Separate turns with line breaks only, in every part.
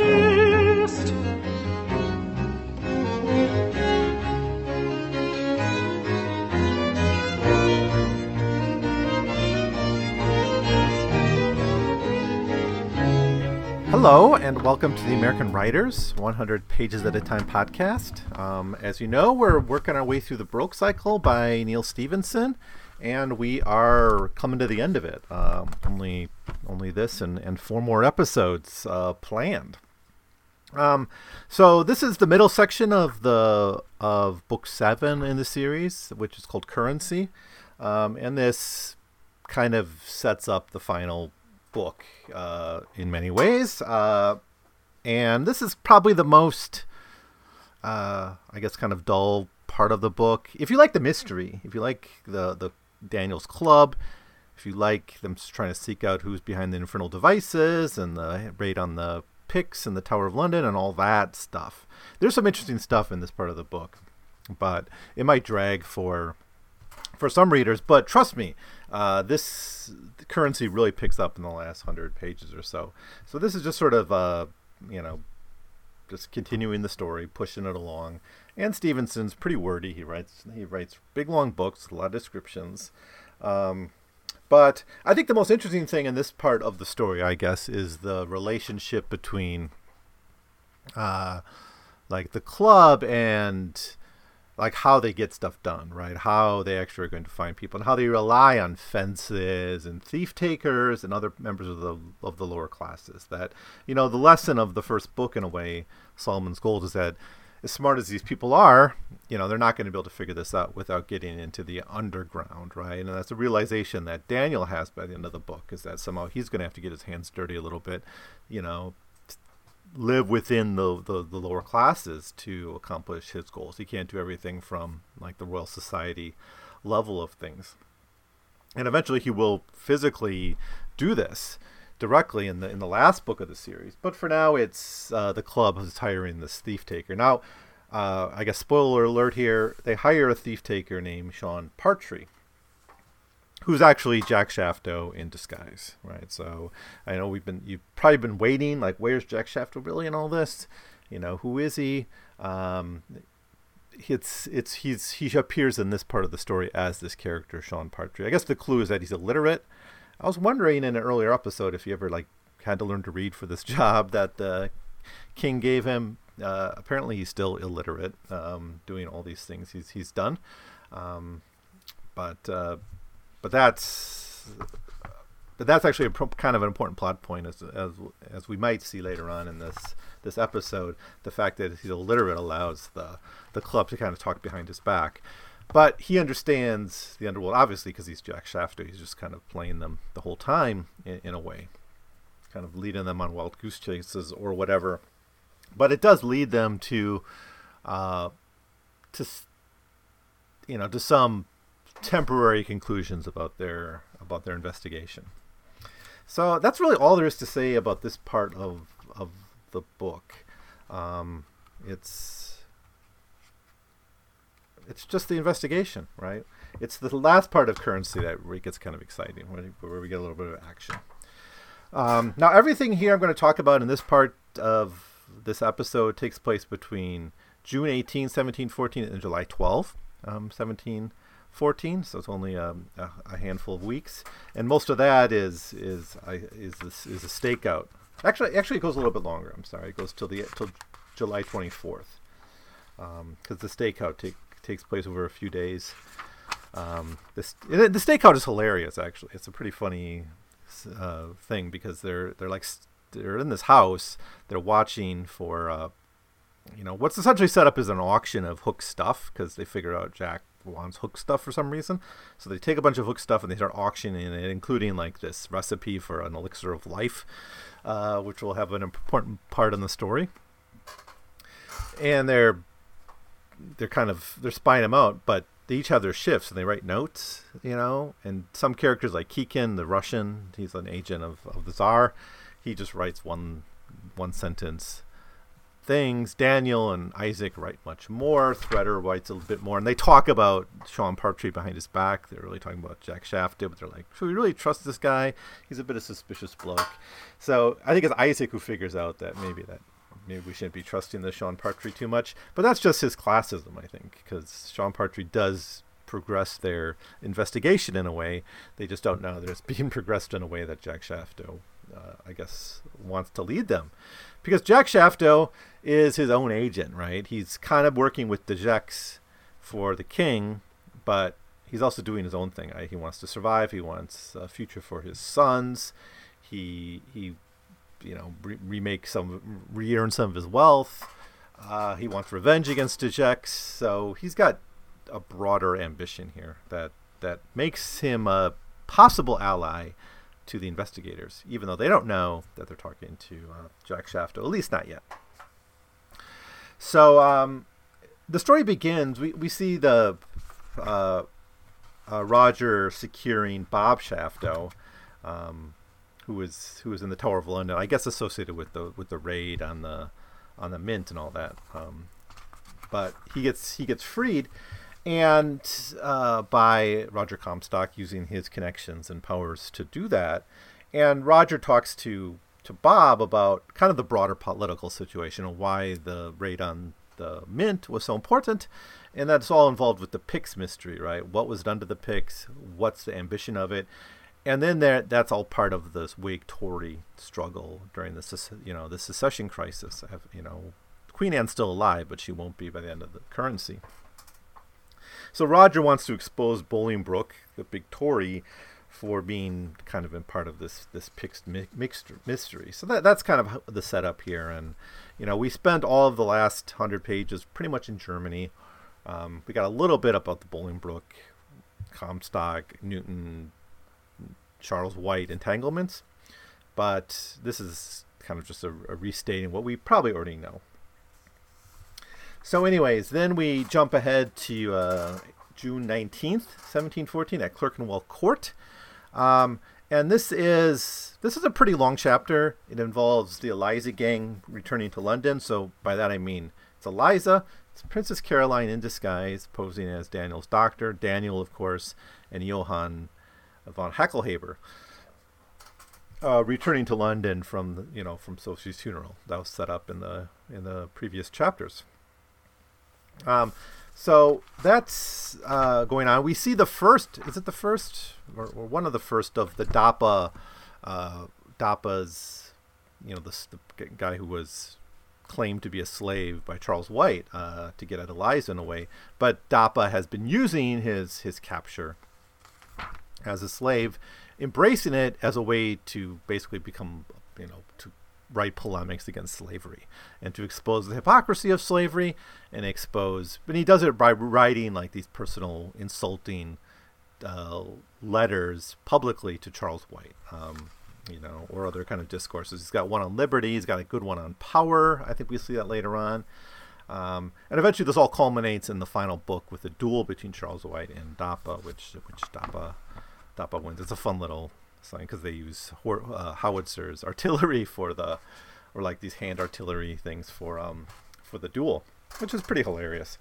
ist.
Hello, and welcome to the American Writers 100 Pages at a Time podcast. Um, as you know, we're working our way through The Baroque Cycle by Neal Stephenson, and we are coming to the end of it. Um, only, only this and, and four more episodes uh, planned. Um, so this is the middle section of the of book seven in the series, which is called Currency, um, and this kind of sets up the final book uh, in many ways. Uh, and this is probably the most, uh, I guess, kind of dull part of the book. If you like the mystery, if you like the the Daniel's Club, if you like them trying to seek out who's behind the infernal devices and the raid on the Pyx and the Tower of London and all that stuff, there's some interesting stuff in this part of the book, but it might drag for for some readers. But trust me, uh, this currency really picks up in the last hundred pages or so. So this is just sort of, uh, you know, just continuing the story, pushing it along. And Stephenson's pretty wordy. He writes he writes big long books, a lot of descriptions. Um, but I think the most interesting thing in this part of the story, I guess, is the relationship between, uh, like the club and like how they get stuff done, right? How they actually are going to find people, and how they rely on fences and thief takers and other members of the of the lower classes. That you know, the lesson of the first book, in a way, Solomon's Gold, is that as smart as these people are, you know, they're not going to be able to figure this out without getting into the underground, right? And that's a realization that Daniel has by the end of the book is that somehow he's going to have to get his hands dirty a little bit, you know, live within the, the, the, lower classes to accomplish his goals. He can't do everything from like the Royal Society level of things. And eventually he will physically do this directly in the in the last book of the series. But for now it's uh, the club who's hiring this thief taker. Now, uh, I guess spoiler alert here, they hire a thief taker named Sean Partry who's actually Jack Shaftoe in disguise, right? So I know we've been you've probably been waiting, like, where's Jack Shaftoe really in all this? You know, who is he? Um, it's it's he's he appears in this part of the story as this character Sean Partry. I guess the clue is that he's illiterate. I was wondering in an earlier episode if he ever like had to learn to read for this job that the king gave him. Uh, apparently, he's still illiterate, um, doing all these things he's he's done. Um, but uh, but that's but that's actually a kind of an important plot point as, as as we might see later on in this this episode the fact that he's illiterate allows the the club to kind of talk behind his back but he understands the underworld obviously because he's Jack Shaftoe he's just kind of playing them the whole time in, in a way kind of leading them on wild goose chases or whatever but it does lead them to uh to you know to some temporary conclusions about their about their investigation. So that's really all there is to say about this part of of the book. Um, it's it's just the investigation, right? It's the last part of currency that really gets kind of exciting, where we get a little bit of action. Um, now, everything here I'm going to talk about in this part of this episode takes place between June 18, 1714, and July 12, um, 17 14, so it's only um, a, a, handful of weeks, and most of that is is is this is a stakeout. Actually, actually, it goes a little bit longer. I'm sorry, it goes till the till July 24th, because um, the stakeout take, takes place over a few days. Um, this the stakeout is hilarious. Actually, it's a pretty funny uh, thing because they're they're like they're in this house. They're watching for. Uh, you know what's essentially set up as an auction of Hooke stuff because they figure out Jack wants Hooke stuff for some reason. So they take a bunch of Hooke stuff and they start auctioning it, including like this recipe for an elixir of life, uh, which will have an important part in the story. And they're they're kind of they're spying them out, but they each have their shifts and they write notes, you know. And some characters like Kikin, the Russian, he's an agent of, of the Tsar. He just writes one one sentence things. Daniel and Isaac write much more. Threader writes a little bit more, and they talk about Sean Partridge behind his back. They're really talking about Jack Shaftoe, but they're like, should we really trust this guy? He's a bit of suspicious bloke. So I think it's Isaac who figures out that maybe that maybe we shouldn't be trusting the Sean Partridge too much. But that's just his classism, I think, because Sean Partridge does progress their investigation in a way. They just don't know that it's being progressed in a way that Jack Shaftoe, uh, I guess, wants to lead them. Because Jack Shaftoe is his own agent, right? He's kind of working with the Gex for the king, but he's also doing his own thing. Right? He wants to survive. He wants a future for his sons. He he, you know, re- remake some, re-earn some of his wealth. Uh, he wants revenge against Gex. So he's got a broader ambition here that that makes him a possible ally to the investigators, even though they don't know that they're talking to uh, Jack Shaftoe, at least not yet. So um, the story begins. We, we see the uh, uh, Roger securing Bob Shaftoe, um, who was who was in the Tower of London, I guess associated with the with the raid on the on the Mint and all that. Um, but he gets he gets freed, and uh, by Roger Comstock using his connections and powers to do that. And Roger talks to to Bob about kind of the broader political situation and why the raid on the Mint was so important. And that's all involved with the Pyx mystery, right? What was done to the Pyx? What's the ambition of it? And then there, that's all part of this Whig-Tory struggle during the, you know, the secession crisis. You know, Queen Anne's still alive, but she won't be by the end of the currency. So Roger wants to expose Bolingbroke, the big Tory, for being kind of in part of this this mixed mystery. So that that's kind of the setup here, and you know we spent all of the last hundred pages pretty much in Germany. Um, we got a little bit about the Bolingbroke, Comstock, Newton, Charles White entanglements, but this is kind of just a, a restating what we probably already know. So, anyways, then we jump ahead to uh, June 19th, 1714, at Clerkenwell Court. Um, and this is this is a pretty long chapter. It involves the Eliza gang returning to London. So by that I mean it's Eliza, it's Princess Caroline in disguise, posing as Daniel's doctor, Daniel, of course, and Johann von Hacklheber. Uh, returning to London from the, you know from Sophie's funeral that was set up in the in the previous chapters. Um, so that's uh, going on. We see the first. Is it the first or, or one of the first of the Dappa? Uh, Dappa's, you know, the, the, guy who was claimed to be a slave by Charles White uh, to get at Eliza in a way. But Dappa has been using his his capture as a slave, embracing it as a way to basically become, you know, to write polemics against slavery and to expose the hypocrisy of slavery and expose but he does it by writing like these personal insulting uh, letters publicly to charles white um, you know or other kind of discourses. He's got one on liberty he's got a good one on power i think we see that later on. Um, and eventually this all culminates in the final book with a duel between charles white and dappa which which dappa dappa wins it's a fun little something because they use uh, howitzers artillery for the or like these hand artillery things for um for the duel which is pretty hilarious.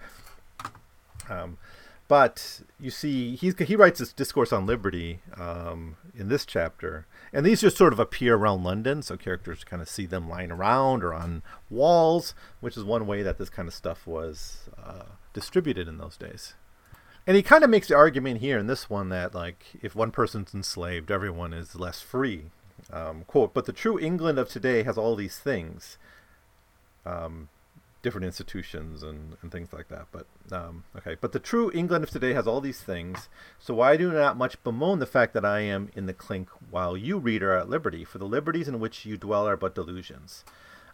Um but you see he's he writes this discourse on liberty um in this chapter and these just sort of appear around london so characters kind of see them lying around or on walls which is one way that this kind of stuff was uh, distributed in those days and he kind of makes the argument here in this one that like if one person's enslaved everyone is less free um, quote but the true england of today has all these things um, different institutions and, and things like that but um, okay but the true england of today has all these things so why do not much bemoan the fact that i am in the clink while you read are at liberty for the liberties in which you dwell are but delusions.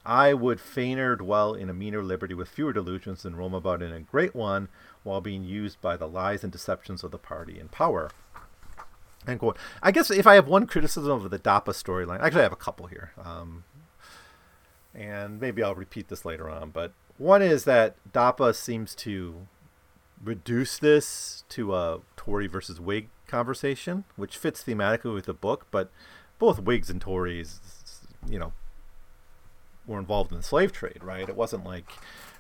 I would fainer dwell in a meaner liberty with fewer delusions than roam about in a great one while being used by the lies and deceptions of the party in power. End quote. I guess if I have one criticism of the Dappa storyline, actually I have a couple here, um, and maybe I'll repeat this later on. But one is that Dappa seems to reduce this to a Tory versus Whig conversation, which fits thematically with the book, but both Whigs and Tories, you know, were involved in the slave trade, right? It wasn't like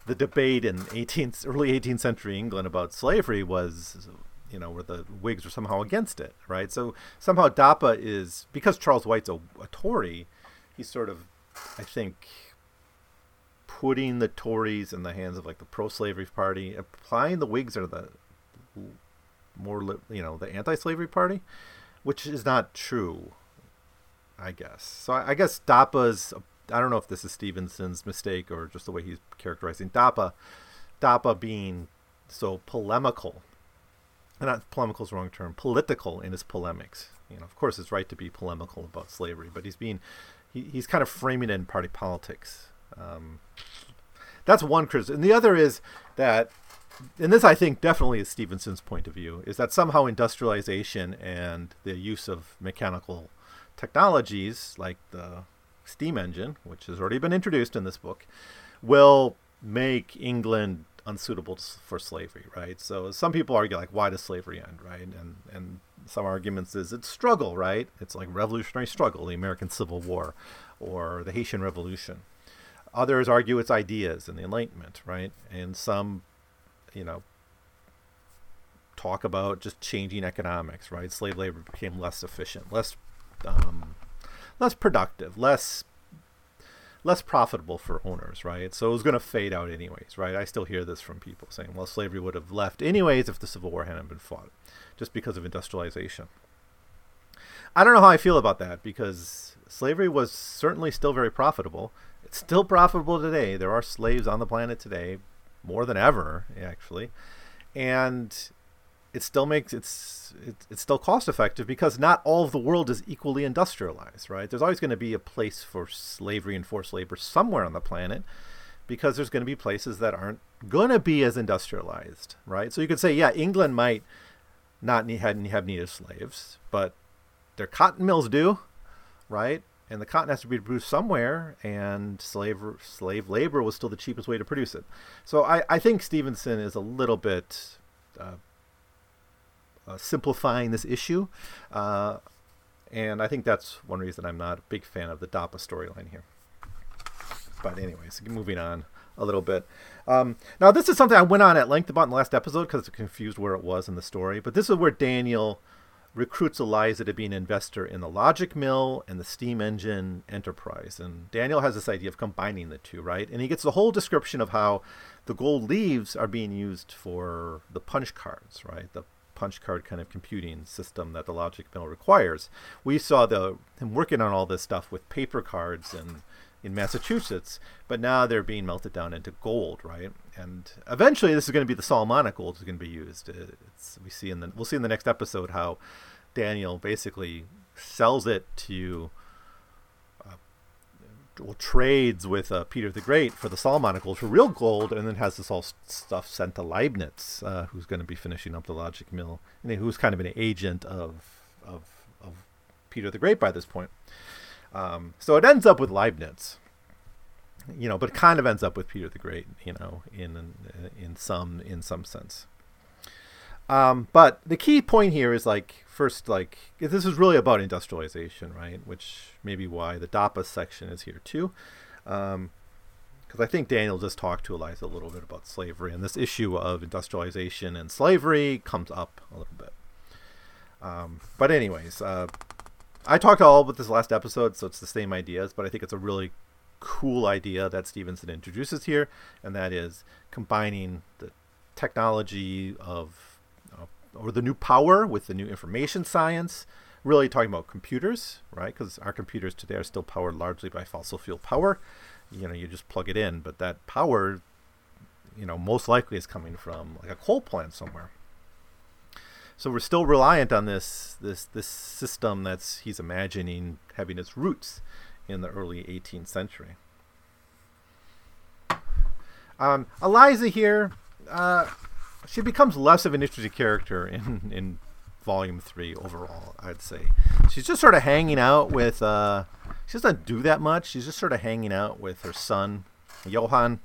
the debate in 18th, early 18th century England about slavery was, you know, where the Whigs were somehow against it, right? So somehow Dappa is because Charles White's a, a Tory, he's sort of, I think, putting the Tories in the hands of like the pro-slavery party, applying the Whigs are the more, you know, the anti-slavery party, which is not true, I guess. So I, I guess Dappa's I don't know if this is Stephenson's mistake or just the way he's characterizing Dappa. Dappa being so polemical, and not polemical is the wrong term, political in his polemics. You know, of course, it's right to be polemical about slavery, but he's being he, he's kind of framing it in party politics. Um, that's one criticism. And the other is that, and this I think definitely is Stephenson's point of view, is that somehow industrialization and the use of mechanical technologies like the steam engine, which has already been introduced in this book, will make England unsuitable for slavery, right? So some people argue like, why does slavery end, right? And and some arguments is it's struggle, right? It's like revolutionary struggle, the American Civil War, or the Haitian Revolution. Others argue it's ideas and the Enlightenment, right? And some, you know, talk about just changing economics, right? Slave labor became less efficient, less um, less productive, less less profitable for owners, right? So it was going to fade out anyways, right? I still hear this from people saying, well, slavery would have left anyways if the Civil War hadn't been fought, just because of industrialization. I don't know how I feel about that because slavery was certainly still very profitable. It's still profitable today. There are slaves on the planet today, more than ever, actually. And it still makes it's it, it's still cost effective because not all of the world is equally industrialized, right? There's always going to be a place for slavery and forced labor somewhere on the planet because there's going to be places that aren't going to be as industrialized, right? So you could say, yeah, England might not need, have needed slaves, but their cotton mills do, right? And the cotton has to be produced somewhere, and slave slave labor was still the cheapest way to produce it. So I, I think Stephenson is a little bit uh, simplifying this issue. Uh, and I think that's one reason I'm not a big fan of the Dappa storyline here. But anyways, moving on a little bit. Um, now, this is something I went on at length about in the last episode because it's confused where it was in the story. But this is where Daniel recruits Eliza to be an investor in the logic mill and the steam engine enterprise. And Daniel has this idea of combining the two, right? And he gets the whole description of how the gold leaves are being used for the punch cards, right? The punch card kind of computing system that the logic mill requires. We saw the him working on all this stuff with paper cards and in Massachusetts, but now they're being melted down into gold, right? And eventually, this is going to be the Solomonic gold is going to be used. It's, we see in the we'll see in the next episode how Daniel basically sells it to well, trades with uh, Peter the Great for the gold for real gold, and then has this all stuff sent to Leibniz, uh, who's going to be finishing up the logic mill, and who's kind of an agent of of, of Peter the Great by this point. Um, so it ends up with Leibniz, you know, but kind of ends up with Peter the Great, you know, in in some in some sense. Um, but the key point here is like first like this is really about industrialization, right? Which may be why the Dappa section is here too. Um, because I think Daniel just talked to Eliza a little bit about slavery, and this issue of industrialization and slavery comes up a little bit. Um, but anyways, uh, I talked all about this last episode, so it's the same ideas, but I think it's a really cool idea that Stephenson introduces here, and that is combining the technology of or the new power with the new information science, really talking about computers, right? Because our computers today are still powered largely by fossil fuel power. You know, you just plug it in, but that power, you know, most likely is coming from like a coal plant somewhere. So we're still reliant on this this this system that's he's imagining having its roots in the early 18th century. Um, Eliza here, uh, she becomes less of an interesting character in in volume three overall. I'd say she's just sort of hanging out with. Uh, she doesn't do that much. She's just sort of hanging out with her son, Johann,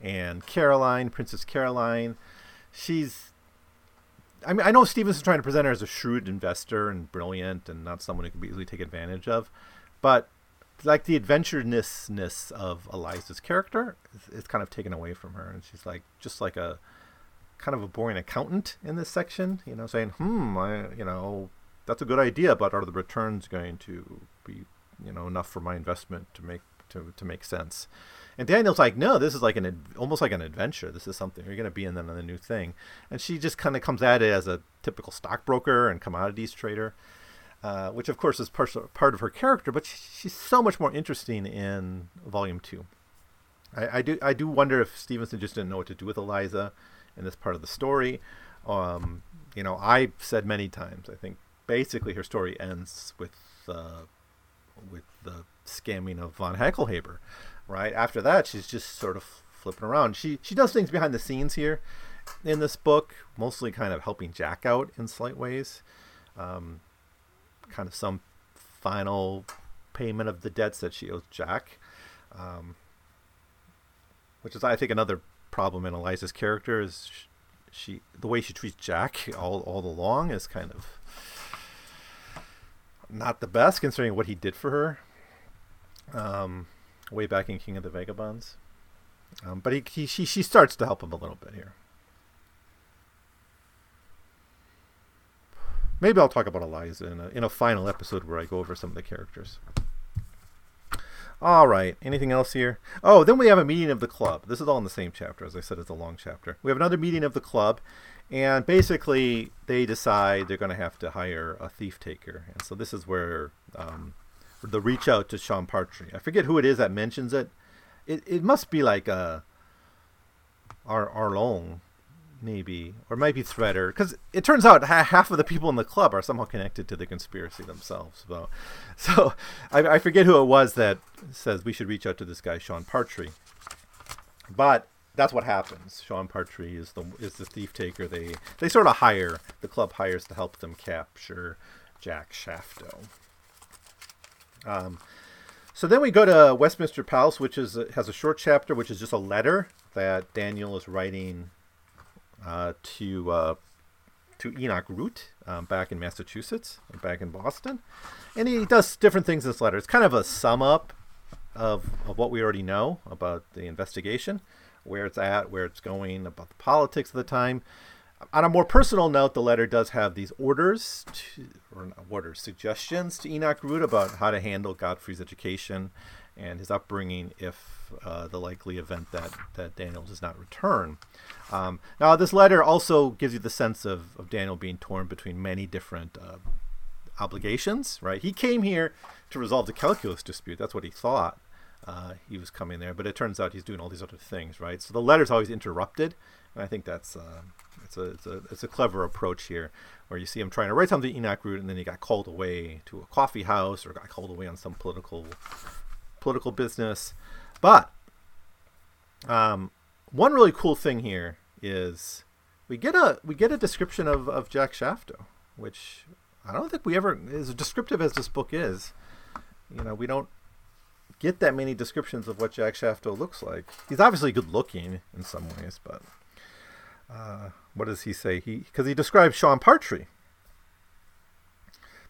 and Caroline, Princess Caroline. She's. I mean, I know Stephenson's trying to present her as a shrewd investor and brilliant, and not someone who can be easily taken advantage of, but like the adventurousness of Eliza's character is, is kind of taken away from her, and she's like just like a kind of a boring accountant in this section, you know, saying, "Hmm, I, you know, that's a good idea, but are the returns going to be, you know, enough for my investment to make to to make sense?" And Daniel's like, "No, this is like an almost like an adventure. This is something you're going to be in the new thing." And she just kind of comes at it as a typical stockbroker and commodities trader. Uh, which of course is part, part of her character, but she's so much more interesting in Volume Two. I, I, do I do wonder if Stephenson just didn't know what to do with Eliza in this part of the story. Um, you know, I said many times. I think basically her story ends with uh, with the scamming of von Hacklheber. Right after that, she's just sort of flipping around. She she does things behind the scenes here in this book, mostly kind of helping Jack out in slight ways. Um, kind of some final payment of the debts that she owes Jack, um, which is, I think, another problem in Eliza's character is she, the way she treats Jack all all along is kind of not the best considering what he did for her. Um, way back in King of the Vagabonds, um, but he, he she she starts to help him a little bit here. Maybe I'll talk about Eliza in a, in a final episode where I go over some of the characters. All right. Anything else here? Oh, then we have a meeting of the club. This is all in the same chapter. As I said, it's a long chapter. We have another meeting of the club, and basically they decide they're going to have to hire a thief taker. And so this is where um, the reach out to Sean Partry. I forget who it is that mentions it. It, it must be like a Ar Arlong maybe, or might be Threader, because it turns out ha- half of the people in the club are somehow connected to the conspiracy themselves. So, so I, I, forget who it was that says we should reach out to this guy Sean Partry, but that's what happens. Sean Partry is the is the thief taker. They they sort of hire the club hires to help them capture Jack Shaftoe. Um, so then we go to Westminster Palace, which is has a short chapter, which is just a letter that Daniel is writing uh, to uh, to Enoch Root um, back in Massachusetts, back in Boston, and he does different things in this letter. It's kind of a sum up of of what we already know about the investigation, where it's at, where it's going, about the politics of the time. On a more personal note, the letter does have these orders, to, or orders, suggestions to Enoch Root about how to handle Godfrey's education and his upbringing if uh, the likely event that, that Daniel does not return. Um, now, this letter also gives you the sense of, of Daniel being torn between many different uh, obligations, right? He came here to resolve the calculus dispute. That's what he thought uh, he was coming there, but it turns out he's doing all these other things, right? So the letter's always interrupted, and I think that's uh, it's a, it's a it's a clever approach here, where you see him trying to write something Enoch Root, and then he got called away to a coffee house or got called away on some political political business. But um, one really cool thing here is we get a we get a description of, of Jack Shaftoe, which I don't think we ever as descriptive as this book is. You know, we don't get that many descriptions of what Jack Shaftoe looks like. He's obviously good looking in some ways, but uh, what does he say? He because he describes Sean Partry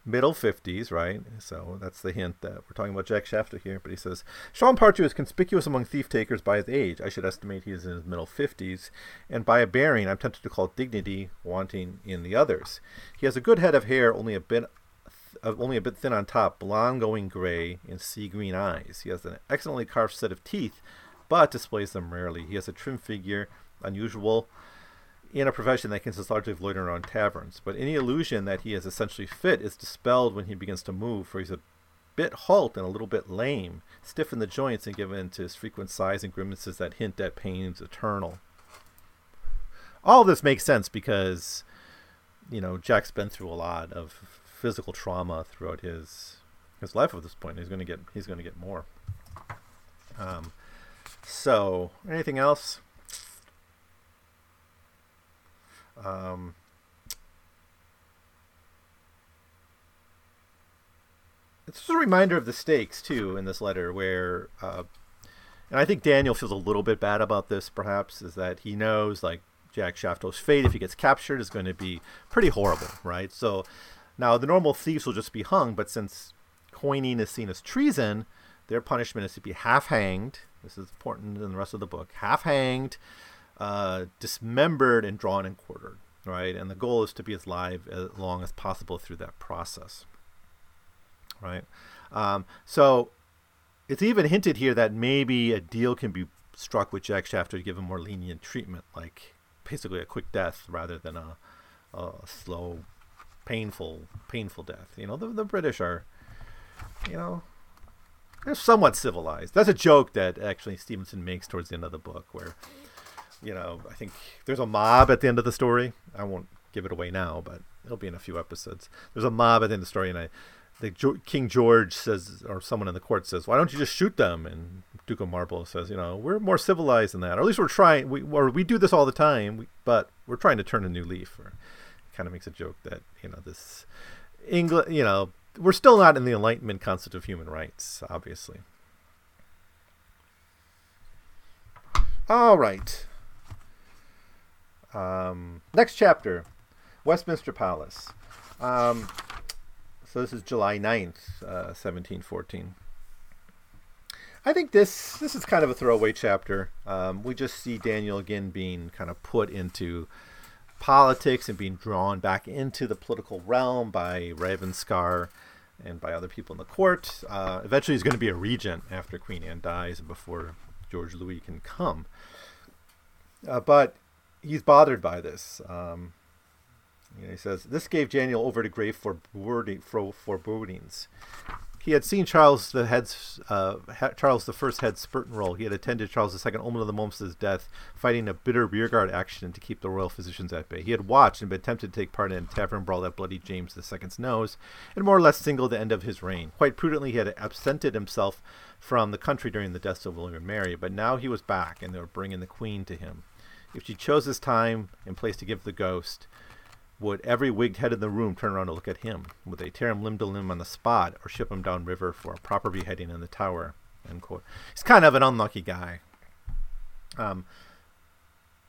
middle 50s, right? So that's the hint that we're talking about Jack Shaftoe here. But he says Sean Partry is conspicuous among thief takers by his age. I should estimate he is in his middle 50s, and by a bearing I'm tempted to call dignity wanting in the others. He has a good head of hair, only a bit. Uh, only a bit thin on top, blonde going gray, and sea green eyes. He has an excellently carved set of teeth, but displays them rarely. He has a trim figure, unusual, in a profession that consists largely of loitering around taverns. But any illusion that he is essentially fit is dispelled when he begins to move, for he's a bit halt and a little bit lame, stiff in the joints and given to his frequent sighs and grimaces that hint at pains eternal. All this makes sense because, you know, Jack's been through a lot of physical trauma throughout his his life at this point. He's gonna get he's gonna get more. Um, so anything else? Um, it's just a reminder of the stakes too in this letter, where, uh, and I think Daniel feels a little bit bad about this. Perhaps is that he knows like Jack Shaftoe's fate if he gets captured is going to be pretty horrible, right? So now the normal thieves will just be hung, but since coining is seen as treason, their punishment is to be half hanged. This is important in the rest of the book. Half hanged, uh, dismembered, and drawn and quartered. Right, and the goal is to be as live as long as possible through that process. Right, um, so it's even hinted here that maybe a deal can be struck with Jack Shaftoe to give him more lenient treatment, like basically a quick death rather than a, a slow, painful, painful death. You know, the, the British are, you know, they're somewhat civilized. That's a joke that actually Stephenson makes towards the end of the book, where, you know, I think there's a mob at the end of the story. I won't give it away now, but it'll be in a few episodes. There's a mob at the end of the story, and I the King George says, or someone in the court says, "Why don't you just shoot them?" And Duke of Marlborough says, "You know, we're more civilized than that, or at least we're trying. We or we do this all the time, but we're trying to turn a new leaf." Or kind of makes a joke that you know this England, you know, we're still not in the Enlightenment concept of human rights, obviously. All right. Um, next chapter, Westminster Palace. Um, so this is July 9th, uh, 1714. I think this this is kind of a throwaway chapter. Um, we just see Daniel again being kind of put into politics and being drawn back into the political realm by Ravenscar and by other people in the court. Uh, eventually, he's going to be a regent after Queen Anne dies and before George Louis can come. Uh, but he's bothered by this. Um, you know, he says, This gave Daniel over to grave forebodings. He had seen Charles the head's uh, Charles the First head spurt and roll. He had attended Charles the Second almost of the moments of his death, fighting a bitter rearguard action to keep the royal physicians at bay. He had watched and been tempted to take part in a tavern brawl that bloody James the Second's nose, and more or less singled the end of his reign. Quite prudently, he had absented himself from the country during the deaths of William and Mary, but now he was back, and they were bringing the Queen to him. If she chose this time and place to give the ghost, would every wigged head in the room turn around to look at him? Would they tear him limb to limb on the spot or ship him down river for a proper beheading in the tower? End quote. He's kind of an unlucky guy. Um,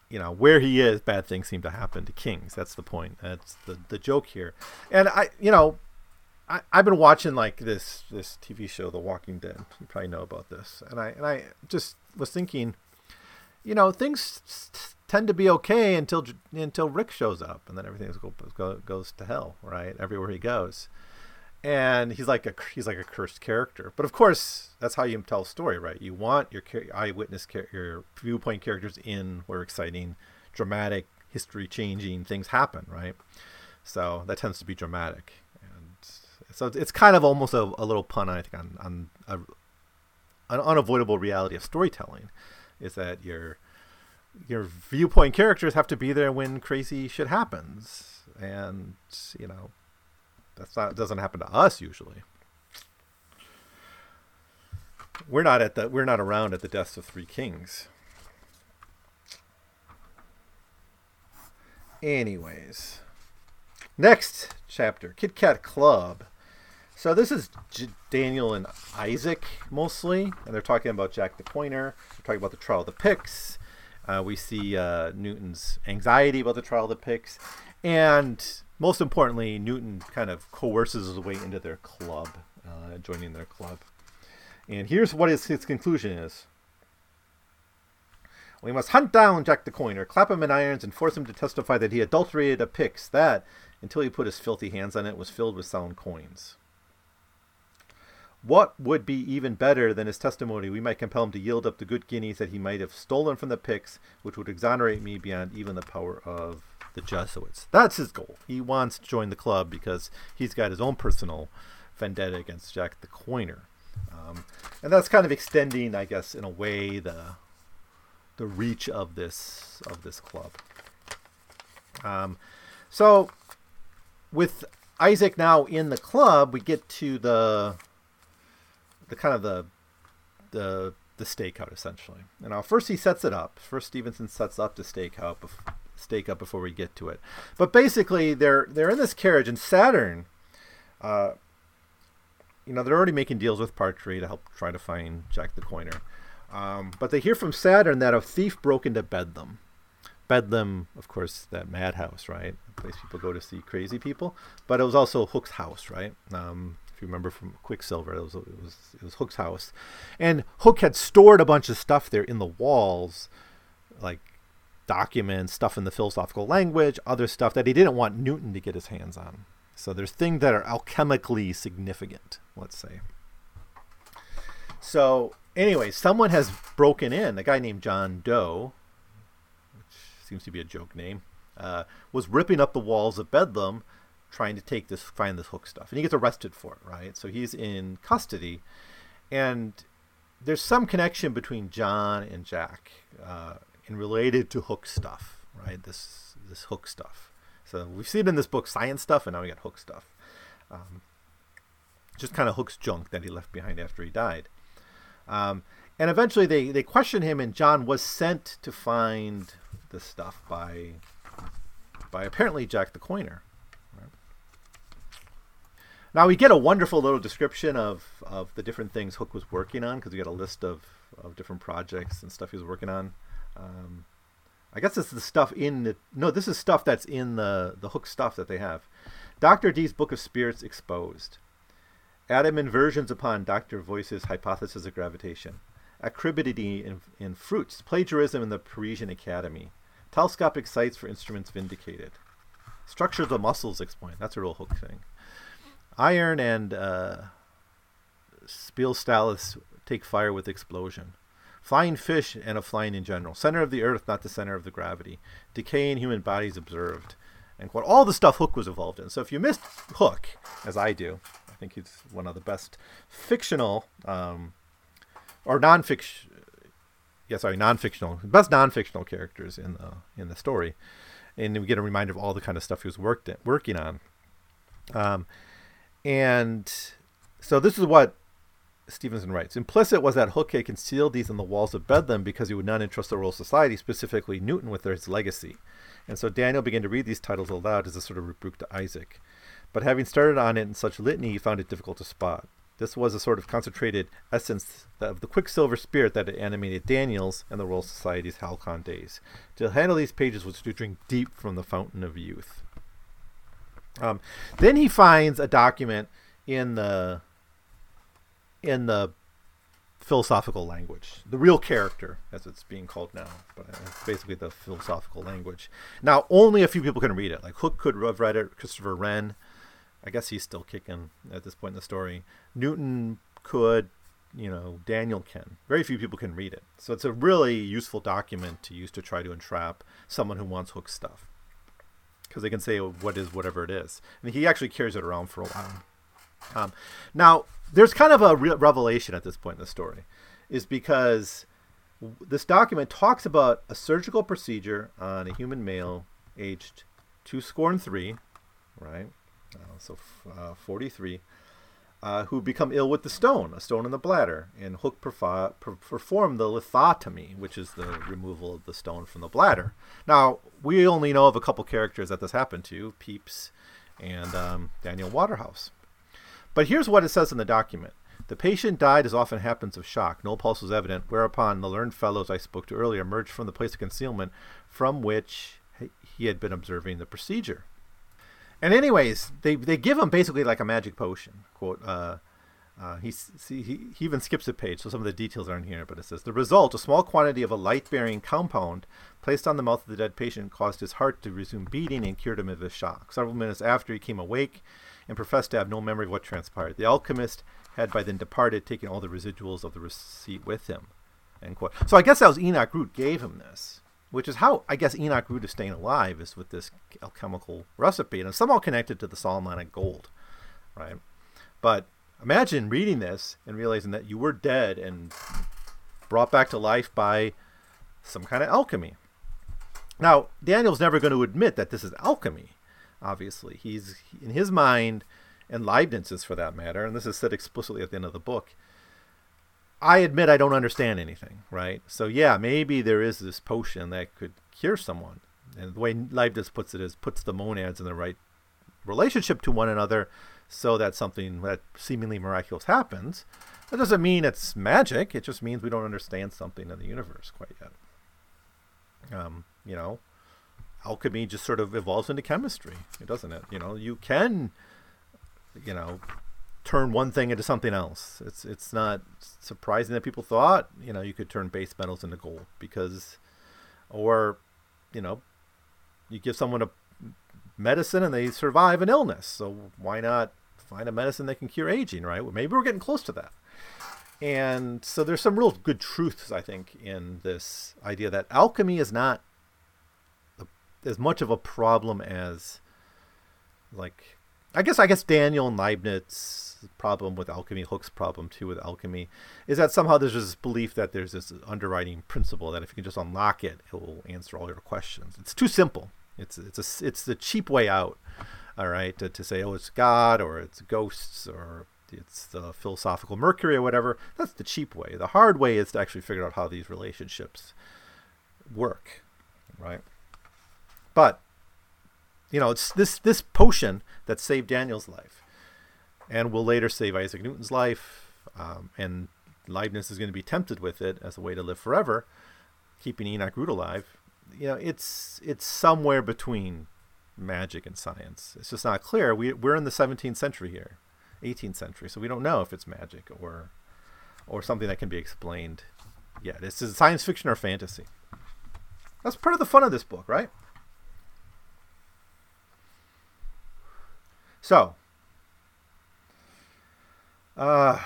you know, where he is, bad things seem to happen to kings. That's the point. That's the, the joke here. And I, you know, I, I've been watching like this this TV show, The Walking Dead. You probably know about this. And I and I just was thinking, you know, things tend to be okay until until Rick shows up, and then everything goes goes to hell, right? Everywhere he goes, and he's like a he's like a cursed character. But of course, that's how you tell a story, right? You want your eyewitness your viewpoint characters in where exciting, dramatic, history changing things happen, right? So that tends to be dramatic, and so it's kind of almost a, a little pun, I think, on on a, an unavoidable reality of storytelling, is that you're your viewpoint characters have to be there when crazy shit happens, and you know that's not doesn't happen to us usually. We're not at the we're not around at the deaths of three kings. Anyways, next chapter, Kit Kat Club. So this is J- Daniel and Isaac mostly, and they're talking about Jack the Coiner. They're talking about the trial of the Pyx uh, we see uh, Newton's anxiety about the trial of the Pyx, and most importantly, Newton kind of coerces his way into their club, uh, joining their club. And here's what his, his conclusion is. We must hunt down Jack the Coiner, clap him in irons, and force him to testify that he adulterated a pyx that, until he put his filthy hands on it, was filled with sound coins. What would be even better than his testimony? We might compel him to yield up the good guineas that he might have stolen from the Pyx, which would exonerate me beyond even the power of the Jesuits. That's his goal. He wants to join the club because he's got his own personal vendetta against Jack the Coiner. Um, and that's kind of extending, I guess, in a way, the the reach of this of this club. Um, so, with Isaac now in the club, we get to the the kind of the the the stakeout essentially. And now first he sets it up. First Stephenson sets up the stakeout bef- stake up before we get to it. But basically they're they're in this carriage and Saturn uh, you know, they're already making deals with Partry to help try to find Jack the Coiner. Um, but they hear from Saturn that a thief broke into Bedlam. Bedlam, of course, that madhouse, right? The place people go to see crazy people. But it was also Hook's house, right? Um, If you remember from Quicksilver, it was it was it was Hooke's house, and Hooke had stored a bunch of stuff there in the walls, like documents, stuff in the philosophical language, other stuff that he didn't want Newton to get his hands on. So there's things that are alchemically significant, let's say. So anyway, someone has broken in. A guy named John Doe, which seems to be a joke name, uh, was ripping up the walls of Bedlam, trying to take this, find this Hooke stuff, and he gets arrested for it. Right, so he's in custody, and there's some connection between John and Jack, uh, and related to Hooke stuff. Right, this this Hooke stuff. So we've seen in this book science stuff, and now we got Hooke stuff. Um, just kind of Hooke's junk that he left behind after he died. Um, and eventually they, they question him, and John was sent to find the stuff by by apparently Jack the Coiner. Now we get a wonderful little description of, of the different things Hooke was working on because we get a list of, of different projects and stuff he was working on. Um, I guess this is the stuff in the no, this is stuff that's in the the Hooke stuff that they have. Doctor Dee's Book of Spirits exposed. Atom inversions upon Dr. Voice's hypothesis of gravitation. Acribity in, in fruits. Plagiarism in the Parisian Academy. Telescopic sights for instruments vindicated. Structure of muscles explained. That's a real Hooke thing. Iron and uh, Spielstallus take fire with explosion. Flying fish and a flying in general. Center of the earth, not the center of the gravity. Decay in human bodies observed. And what all the stuff Hooke was involved in. So if you missed Hooke, as I do, I think he's one of the best fictional um, or non-fiction. Yeah, sorry, non-fictional, best non-fictional characters in the in the story, and we get a reminder of all the kind of stuff he was worked at, working on. Um, and so this is what Stephenson writes. Implicit was that Hooke had concealed these in the walls of Bedlam because he would not entrust the Royal Society, specifically Newton, with his legacy. And so Daniel began to read these titles aloud as a sort of rebuke to Isaac but having started on it in such litany, he found it difficult to spot. This was a sort of concentrated essence of the quicksilver spirit that had animated Daniel's and the Royal Society's Halcon days. To handle these pages was to drink deep from the fountain of youth. Um, then he finds a document in the in the philosophical language, the real character, as it's being called now, but it's basically the philosophical language. Now, only a few people can read it. Like Hooke could have read it, Christopher Wren, I guess he's still kicking at this point in the story. Newton could, you know, Daniel can. Very few people can read it. So it's a really useful document to use to try to entrap someone who wants Hooke stuff. Because they can say what is whatever it is. And he actually carries it around for a while. Um, now, there's kind of a re- revelation at this point in the story, is because this document talks about a surgical procedure on a human male aged two score and three, right? uh, so uh, 43, uh, who become ill with the stone, a stone in the bladder. And Hooke perfa- per- the lithotomy, which is the removal of the stone from the bladder. Now, we only know of a couple characters that this happened to Pepys and um, Daniel Waterhouse. But here's what it says in the document. The patient died as often happens of shock. No pulse was evident, whereupon the learned fellows I spoke to earlier emerged from the place of concealment from which he had been observing the procedure. And anyways, they they give him basically like a magic potion. Quote. Uh, uh, he, he, he even skips a page, so some of the details aren't here, but it says the result: a small quantity of a light-bearing compound placed on the mouth of the dead patient caused his heart to resume beating and cured him of his shock. Several minutes after, he came awake and professed to have no memory of what transpired. The alchemist had by then departed, taking all the residuals of the receipt with him. End quote. So I guess that was Enoch Root gave him this which is how I guess Enoch grew to staying alive is with this alchemical recipe, and it's somehow connected to the Solomonic gold, right? But imagine reading this and realizing that you were dead and brought back to life by some kind of alchemy. Now, Daniel's never going to admit that this is alchemy. Obviously, he's in his mind, and Leibniz's for that matter, and this is said explicitly at the end of the book I admit I don't understand anything, right? So yeah, maybe there is this potion that could cure someone. And the way Leibniz puts it is puts the monads in the right relationship to one another so that something that seemingly miraculous happens. That doesn't mean it's magic. It just means we don't understand something in the universe quite yet. Um, you know, alchemy just sort of evolves into chemistry, doesn't it? You know, you can, you know, turn one thing into something else. It's it's not surprising that people thought you know you could turn base metals into gold because, or, you know, you give someone a medicine and they survive an illness. So why not find a medicine that can cure aging, right? Well, maybe we're getting close to that. And so there's some real good truths, I think, in this idea that alchemy is not as much of a problem as, like, I guess I guess Daniel and Leibniz problem with alchemy, Hooke's problem too with alchemy, is that somehow there's this belief that there's this underwriting principle that if you can just unlock it, it will answer all your questions. It's too simple. It's it's a it's the cheap way out. All right, to, to say oh it's God or it's ghosts or it's the philosophical Mercury or whatever. That's the cheap way. The hard way is to actually figure out how these relationships work, right? But you know, it's this this potion that saved Daniel's life, and will later save Isaac Newton's life, um, and Leibniz is going to be tempted with it as a way to live forever, keeping Enoch Root alive. You know, it's it's somewhere between magic and science. It's just not clear. We we're in the 17th century here, 18th century, so we don't know if it's magic or or something that can be explained yet. It's is science fiction or fantasy. That's part of the fun of this book, right? So, uh,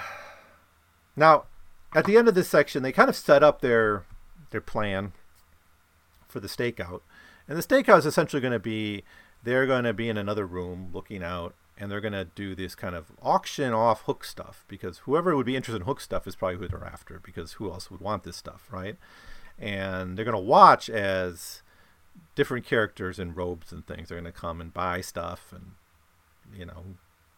now at the end of this section, they kind of set up their their plan for the stakeout, and the stakeout is essentially going to be they're going to be in another room looking out, and they're going to do this kind of auction off Hooke stuff because whoever would be interested in Hooke stuff is probably who they're after because who else would want this stuff, right? And they're going to watch as different characters in robes and things are going to come and buy stuff and you know,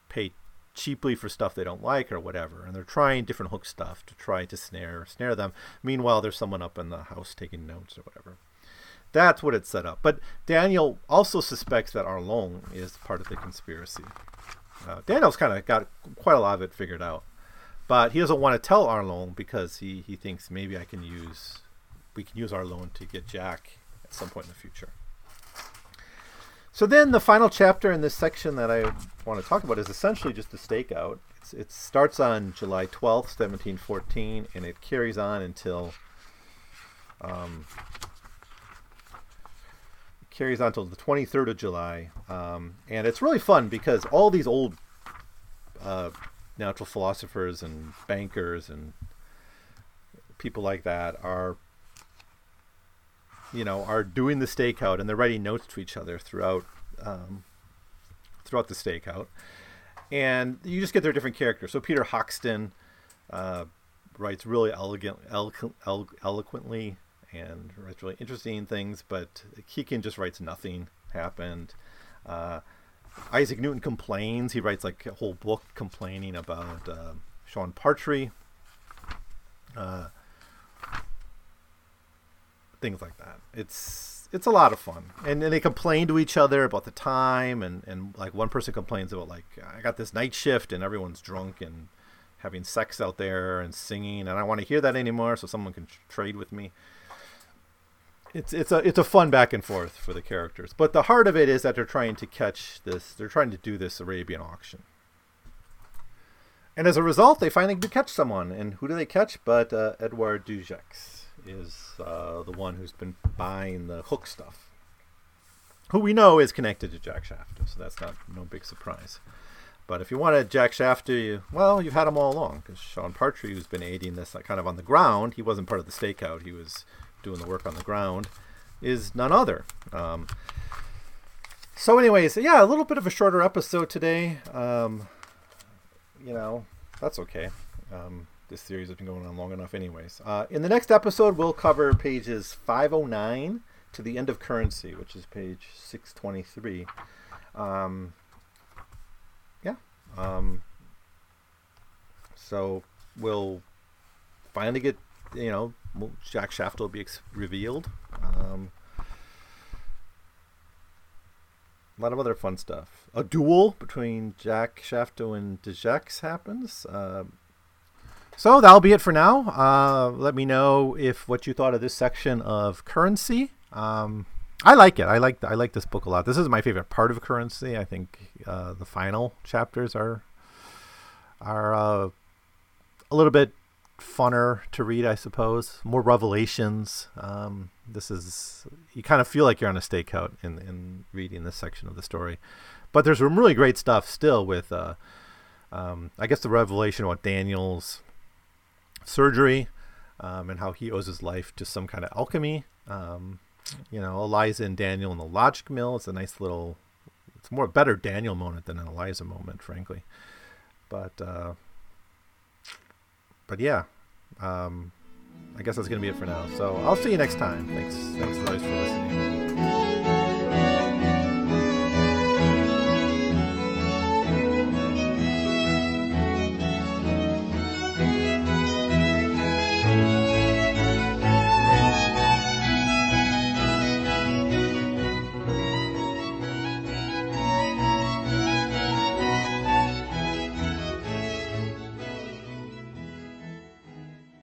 pay cheaply for stuff they don't like or whatever. And they're trying different Hooke stuff to try to snare snare them. Meanwhile there's someone up in the house taking notes or whatever. That's what it's set up. But daniel also suspects that Arlanc is part of the conspiracy. Uh, daniel's kind of got quite a lot of it figured out. But he doesn't want to tell Arlanc because he, he thinks maybe i can use we can use Arlanc to get jack at some point in the future so then the final chapter in this section that I want to talk about is essentially just the stakeout. It's, it starts on July 12th, 1714, and it carries on until um, carries on until the 23rd of July. Um, and it's really fun because all these old uh, natural philosophers and bankers and people like that are you know, are doing the stakeout and they're writing notes to each other throughout um, throughout the stakeout, and you just get their different characters. So Peter Hoxton uh, writes really elegant, elo- elo- eloquently and writes really interesting things, but Keegan just writes nothing happened. Uh, Isaac Newton complains. He writes like a whole book complaining about uh, Sean Partry. Things like that. It's it's a lot of fun, and, and they complain to each other about the time, and and like one person complains about like I got this night shift and everyone's drunk and having sex out there and singing, and I don't want to hear that anymore, so someone can trade with me. It's it's a it's a fun back and forth for the characters, but the heart of it is that they're trying to catch this. They're trying to do this Arabian auction. And as a result, they finally do catch someone. And who do they catch but uh, Edouard de Gex? Is uh, the one who's been buying the Hooke stuff, who we know is connected to Jack Shaftoe, so that's not no big surprise. But if you wanted Jack Shaftoe, you, well, you've had him all along because Sean Partry, who's been aiding this kind of on the ground, he wasn't part of the stakeout. He was doing the work on the ground, is none other. Um, so, anyways, yeah, a little bit of a shorter episode today. Um, you know, that's okay. Um, this series has been going on long enough, anyways. Uh, in the next episode, we'll cover pages 509 to the end of currency, which is page 623. Um, yeah. Um, so we'll finally get, you know, Jack Shaft will be ex- revealed. Um, a lot of other fun stuff. A duel between Jack Shaftoe and de Gex happens. Uh, so that'll be it for now. Uh, let me know if what you thought of this section of currency. Um, I like it. I like I like this book a lot. This is my favorite part of currency. I think uh, the final chapters are are uh, a little bit funner to read, I suppose. More revelations. Um, this is you kind of feel like you're on a stakeout in in reading this section of the story, but there's some really great stuff still with. Uh, um, I guess the revelation about Daniel's surgery um, and how he owes his life to some kind of alchemy. Um, you know, Eliza and Daniel in the logic mill. It's a nice little. It's more better Daniel moment than an Eliza moment, frankly. But uh, but yeah, um, I guess that's gonna be it for now. So I'll see you next time. Thanks, thanks always for listening.